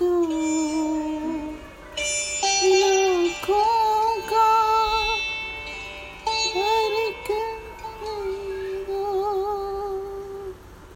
doing?